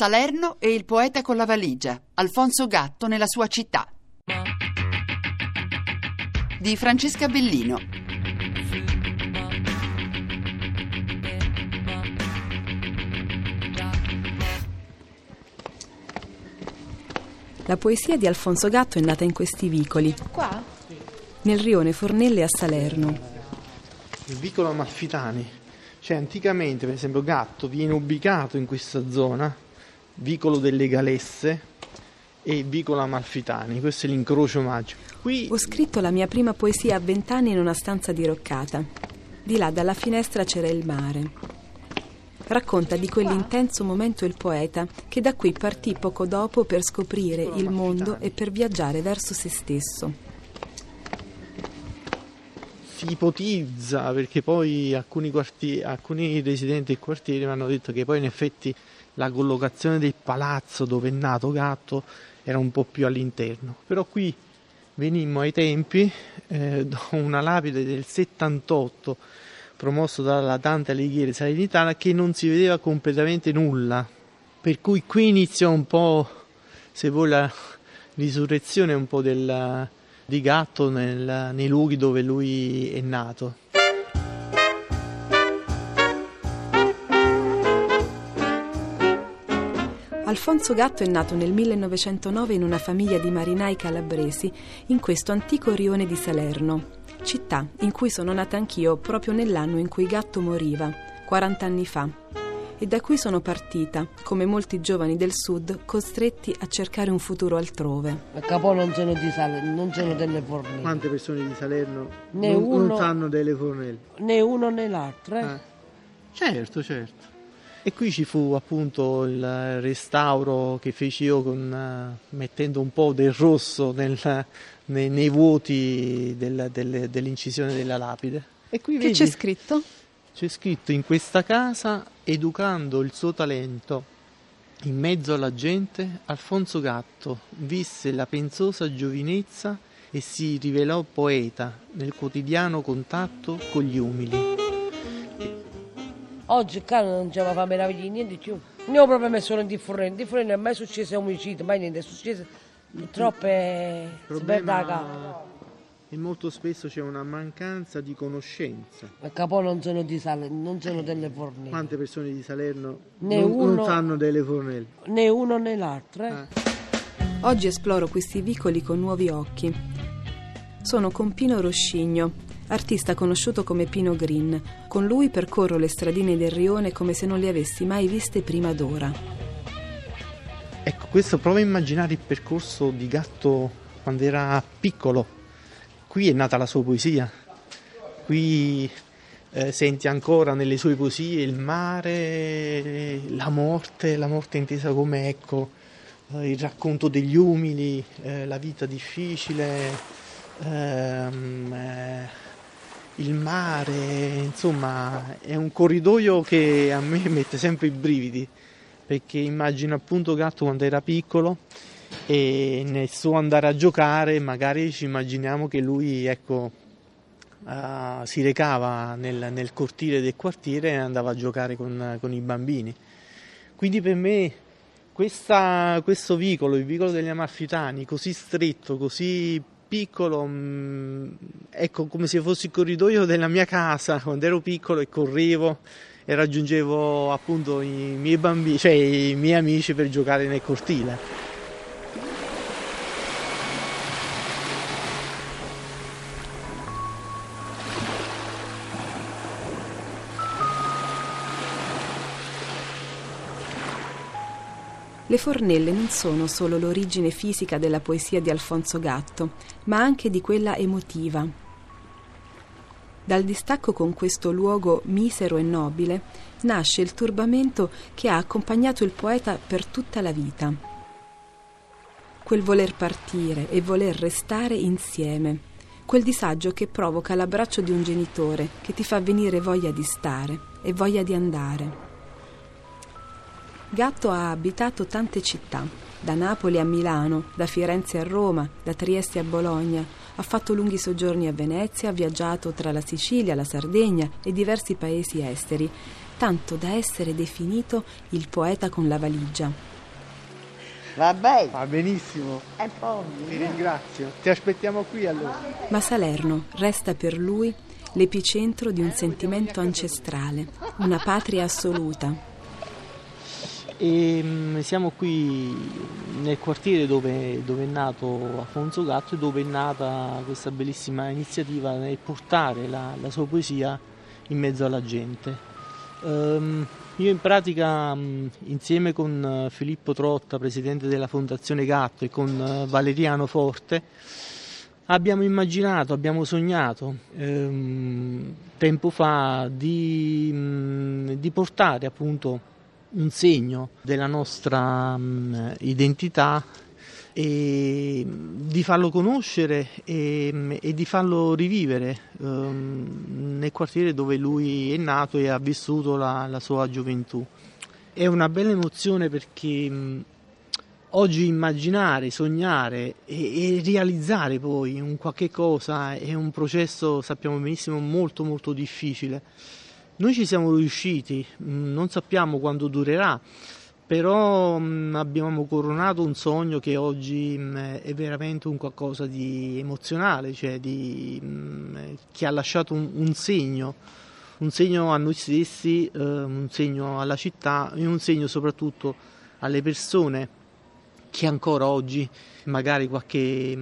Salerno e il poeta con la valigia, Alfonso Gatto nella sua città. Di Francesca Bellino. La poesia di Alfonso Gatto è nata in questi vicoli. Qua? Nel rione Fornelle a Salerno. Il vicolo Amalfitani. Cioè, anticamente, per esempio, Gatto viene ubicato in questa zona, vicolo delle Galesse e vicolo Amalfitani. Questo è l'incrocio magico. Qui Ho scritto la mia prima poesia a vent'anni in una stanza diroccata. Di là dalla finestra c'era il mare. Racconta di quell'intenso momento il poeta che da qui partì poco dopo per scoprire il mondo e per viaggiare verso se stesso. si ipotizza, perché poi alcuni, quartieri, alcuni residenti del quartiere mi hanno detto che poi in effetti la collocazione del palazzo dove è nato Gatto era un po' più all'interno. Però qui venimmo ai tempi, eh, da una lapide del 78 promosso dalla Dante Alighieri Salernitana che non si vedeva completamente nulla. Per cui qui iniziò un po', se vuoi, la risurrezione un po' del, di Gatto nel- nei luoghi dove lui è nato. Alfonso Gatto è nato nel 1909 in una famiglia di marinai calabresi in questo antico rione di Salerno, città in cui sono nata anch'io proprio nell'anno in cui Gatto moriva, 40 anni fa, e da cui sono partita, come molti giovani del sud, costretti a cercare un futuro altrove. A Capo non sono di sale, non sono delle fornelle. Quante persone di Salerno Ne non, uno- non sanno delle fornelle? Né uno né l'altro. eh. Eh. Certo, certo. E qui ci fu appunto il restauro che feci io con, eh, mettendo un po' del rosso nel- nei, nei vuoti del- delle- dell'incisione della lapide. E qui Che vedi, c'è scritto? c'è scritto in questa casa, educando il suo talento in mezzo alla gente, Alfonso Gatto visse la pensosa giovinezza e si rivelò poeta nel quotidiano contatto con gli umili. Oggi qua non ci va a fare meraviglia di niente più. Ne ho proprio messo in differente. Differente non è mai successo omicidio, mai niente. È successo troppe sberdacate. E molto spesso c'è una mancanza di conoscenza. A Capo non sono di sale, non sono delle fornelle. Quante persone di Salerno non, uno- non sanno delle fornelle? Né uno né l'altro. eh. Ah. Oggi esploro questi vicoli con nuovi occhi. Sono con Pino Roscigno, artista conosciuto come Pino Green. Con lui percorro le stradine del rione come se non le avessi mai viste prima d'ora. Ecco, questo prova a immaginare il percorso di Gatto quando era piccolo. Qui è nata la sua poesia. Qui eh, senti ancora nelle sue poesie il mare, la morte, la morte intesa come ecco, eh, il racconto degli umili, eh, la vita difficile, ehm, eh, il mare, insomma, è un corridoio che a me mette sempre i brividi perché immagino appunto Gatto quando era piccolo e nel suo andare a giocare magari ci immaginiamo che lui ecco eh, si recava nel, nel cortile del quartiere e andava a giocare con, con i bambini. Quindi per me questa- questo vicolo, il vicolo degli Amalfitani, così stretto, così piccolo, mm, ecco come se fosse il corridoio della mia casa quando ero piccolo e correvo e raggiungevo appunto i miei bambini, cioè i miei amici per giocare nel cortile. Le fornelle non sono solo l'origine fisica della poesia di Alfonso Gatto, ma anche di quella emotiva. Dal distacco con questo luogo misero e nobile nasce il turbamento che ha accompagnato il poeta per tutta la vita. Quel voler partire e voler restare insieme, quel disagio che provoca l'abbraccio di un genitore che ti fa venire voglia di stare e voglia di andare. Gatto ha abitato tante città, da Napoli a Milano, da Firenze a Roma, da Trieste a Bologna, ha fatto lunghi soggiorni a Venezia, ha viaggiato tra la Sicilia, la Sardegna e diversi paesi esteri tanto da essere definito il poeta con la valigia. Va bene. Va benissimo. E poi. Ti ringrazio. Ti aspettiamo qui allora. Ma Salerno resta per lui l'epicentro di un sentimento ancestrale, una patria assoluta. E mm, siamo qui nel quartiere dove, dove, è nato Alfonso Gatto e dove è nata questa bellissima iniziativa nel portare la, la sua poesia in mezzo alla gente. Um, io in pratica um, insieme con uh, Filippo Trotta, presidente della Fondazione Gatto e con uh, Valeriano Forte abbiamo immaginato, abbiamo sognato um, tempo fa di, mm, di portare appunto un segno della nostra um, identità e di farlo conoscere e, e di farlo rivivere um, nel quartiere dove lui è nato e ha vissuto la, la sua gioventù. È una bella emozione perché um, oggi immaginare, sognare e, e, realizzare poi un qualche cosa è un processo, sappiamo benissimo, molto molto difficile noi ci siamo riusciti, mm, non sappiamo quando durerà, però mm, abbiamo coronato un sogno che oggi mm, è veramente un qualcosa di emozionale, cioè di, che ha lasciato un, un, segno, un segno a noi stessi, eh, un segno alla città e un segno soprattutto alle persone che ancora oggi magari qualche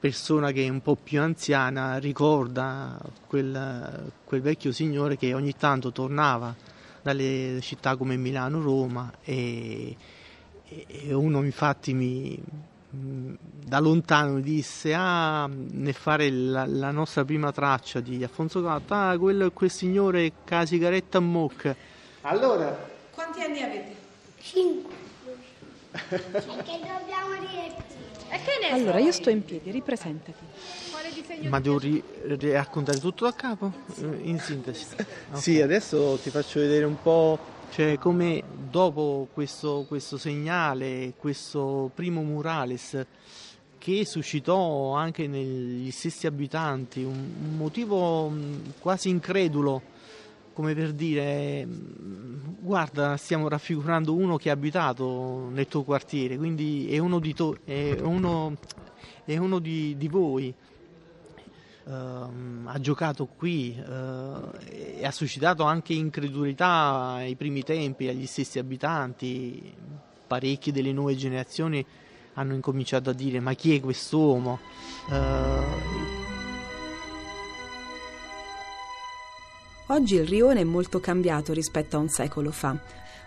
persona che è un po' più anziana ricorda quel, quel vecchio signore che ogni tanto tornava dalle città come Milano, Roma e, e uno infatti mi, da lontano disse ah, nel fare la, la, nostra prima traccia di Alfonso Gatto ah quello è quel signore con la sigaretta a mocca allora quanti anni avete? cinque. Perché dobbiamo dire allora, io sto in piedi, ripresentati. Ma devo ri- raccontare tutto da capo? Eh, in sintesi. Okay. Sì, adesso ti faccio vedere un po' cioè, come dopo questo, questo segnale, questo primo murales che suscitò anche negli stessi abitanti un, un motivo quasi incredulo come per dire guarda stiamo raffigurando uno che ha abitato nel tuo quartiere quindi è uno di, to- è uno, è uno di, di voi uh, ha giocato qui uh, e ha suscitato anche incredulità ai primi tempi agli stessi abitanti. Parecchie delle nuove generazioni hanno incominciato a dire ma chi è quest'uomo? Uh, Oggi il rione è molto cambiato rispetto a un secolo fa,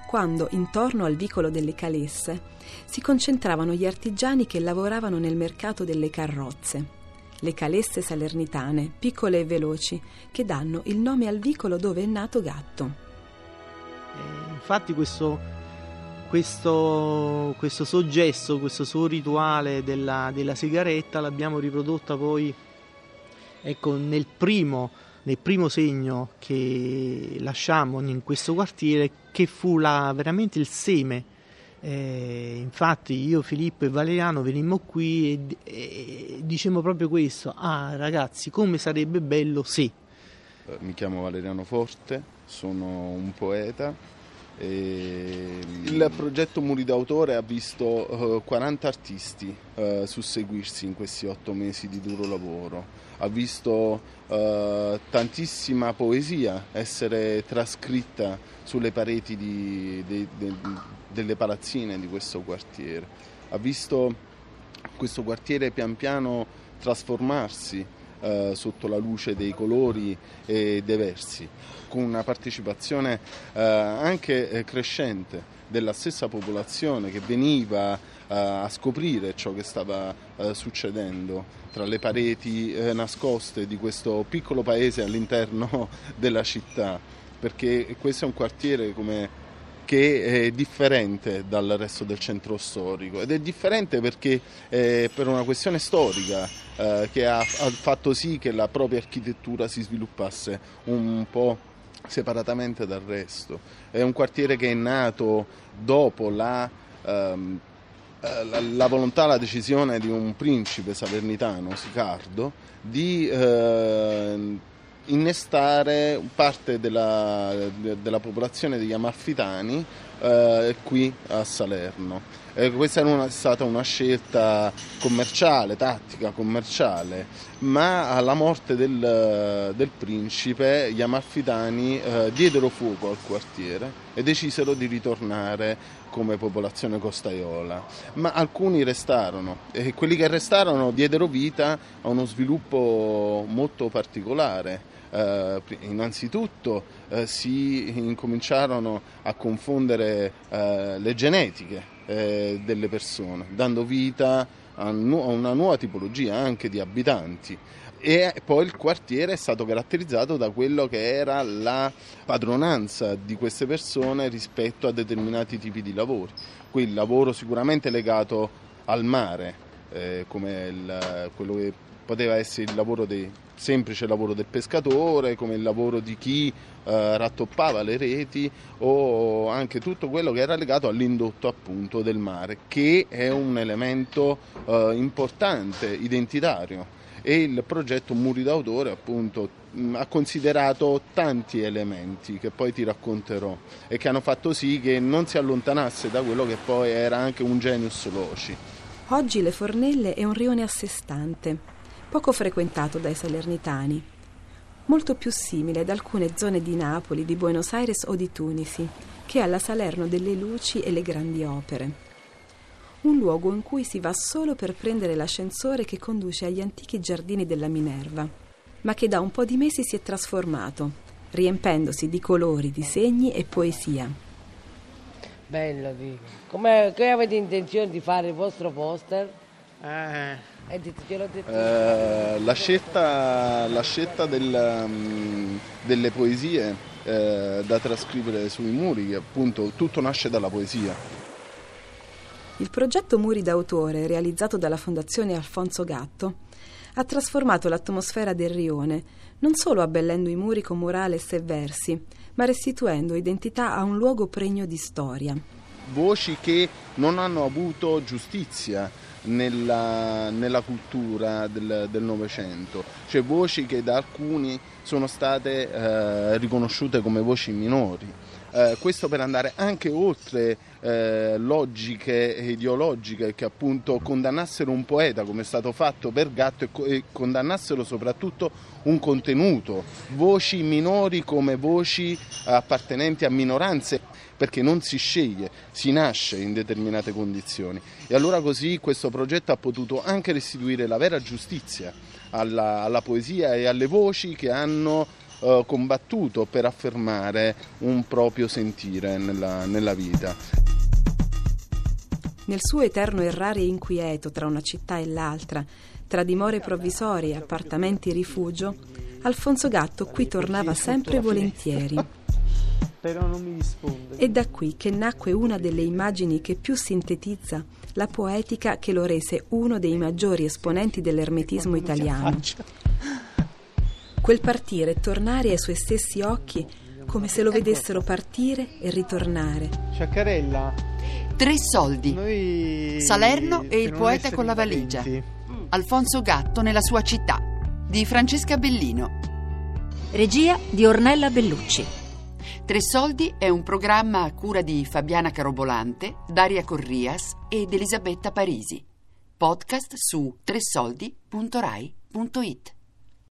quando intorno al vicolo delle Calesse si concentravano gli artigiani che lavoravano nel mercato delle carrozze. Le calesse salernitane, piccole e veloci, che danno il nome al vicolo dove è nato Gatto. Eh, infatti questo, questo, questo soggesto, questo suo rituale della, della sigaretta l'abbiamo riprodotta poi ecco, nel primo nel primo segno che lasciamo in questo quartiere che fu la, veramente il seme. Eh, infatti io, Filippo e Valeriano venimmo qui e, e dicemmo proprio questo, ah ragazzi come sarebbe bello se... Eh, mi chiamo Valeriano Forte, sono un poeta il progetto Muri d'autore ha visto 40 artisti uh, susseguirsi in questi otto mesi di duro lavoro, ha visto uh, tantissima poesia essere trascritta sulle pareti di, de, de, delle palazzine di questo quartiere, ha visto questo quartiere pian piano trasformarsi uh, sotto la luce dei colori e dei versi con una partecipazione eh, anche eh, crescente della stessa popolazione che veniva eh, a scoprire ciò che stava eh, succedendo tra le pareti eh, nascoste di questo piccolo paese all'interno della città, perché questo è un quartiere come che è differente dal resto del centro storico ed è differente perché eh, per una questione storica eh, che ha, ha, fatto sì che la propria architettura si sviluppasse un po' separatamente dal resto. È un quartiere che è nato dopo la, ehm, eh, la, la volontà, la decisione di un principe salernitano, Sicardo, di eh, innescare restare parte della, della popolazione degli amalfitani eh, qui a Salerno. Eh, questa è una, stata una scelta commerciale, tattica commerciale, ma alla morte del, del principe gli amalfitani eh, diedero fuoco al quartiere e decisero di ritornare come popolazione costaiola, ma alcuni restarono e quelli che restarono diedero vita a uno sviluppo molto particolare. Uh, innanzitutto uh, si incominciarono a confondere uh, le genetiche eh, delle persone, dando vita a, nu- a una nuova tipologia anche di abitanti e poi il quartiere è stato caratterizzato da quello che era la padronanza di queste persone rispetto a determinati tipi di lavori. Qui il lavoro sicuramente legato al mare, eh, come il, quello che poteva essere il lavoro dei, semplice lavoro del pescatore, come il lavoro di chi eh, rattoppava le reti o anche tutto quello che era legato all'indotto appunto del mare, che è un elemento eh, importante, identitario. E il progetto Muri d'autore appunto ha considerato tanti elementi che poi ti racconterò e che hanno fatto sì che non si allontanasse da quello che poi era anche un genius loci. Oggi Le Fornelle è un rione a sé stante, poco frequentato dai salernitani, molto più simile ad alcune zone di Napoli, di Buenos Aires o di Tunisi, che alla Salerno delle luci e le grandi opere. Un luogo in cui si va solo per prendere l'ascensore che conduce agli antichi giardini della Minerva, ma che da un po' di mesi si è trasformato, riempendosi di colori, disegni e poesia. Bello, dico. Come, che avete intenzione di fare il vostro poster? Eh, Eh, dite, gliel'ho detto. Eh, la scelta, la scelta del, mm, delle poesie eh, da trascrivere sui muri, che appunto tutto nasce dalla poesia. Il progetto Muri d'autore, realizzato dalla Fondazione Alfonso Gatto, ha trasformato l'atmosfera del rione, non solo abbellendo i muri con murales e versi, ma restituendo identità a un luogo pregno di storia. Voci che non hanno avuto giustizia nella, nella cultura del del Novecento, cioè voci che da alcuni sono state eh, riconosciute come voci minori. Eh, questo per andare anche oltre eh, logiche ideologiche che appunto condannassero un poeta come è stato fatto per Gatto e, co- e condannassero soprattutto un contenuto, voci minori come voci appartenenti a minoranze perché non si sceglie, si nasce in determinate condizioni. E allora così questo progetto ha potuto anche restituire la vera giustizia alla, alla poesia e alle voci che hanno eh, combattuto per affermare un proprio sentire nella, nella vita. Nel suo eterno errare inquieto tra una città e l'altra, tra dimore provvisorie e appartamenti rifugio, Alfonso Gatto qui tornava sempre volentieri. però non mi risponde. È da qui che nacque una delle immagini che più sintetizza la poetica che lo rese uno dei maggiori esponenti dell'ermetismo italiano. Quel partire e tornare ai suoi stessi occhi come se lo vedessero partire e ritornare. Sciaccarella, Tre soldi. noi... Salerno e il poeta con la valigia. invadenti, Alfonso Gatto nella sua città. Di Francesca Bellino. Regia di Ornella Bellucci. Tre soldi è un programma a cura di Fabiana Carobolante, Daria Corrias ed Elisabetta Parisi. Podcast su tresoldi.rai.it.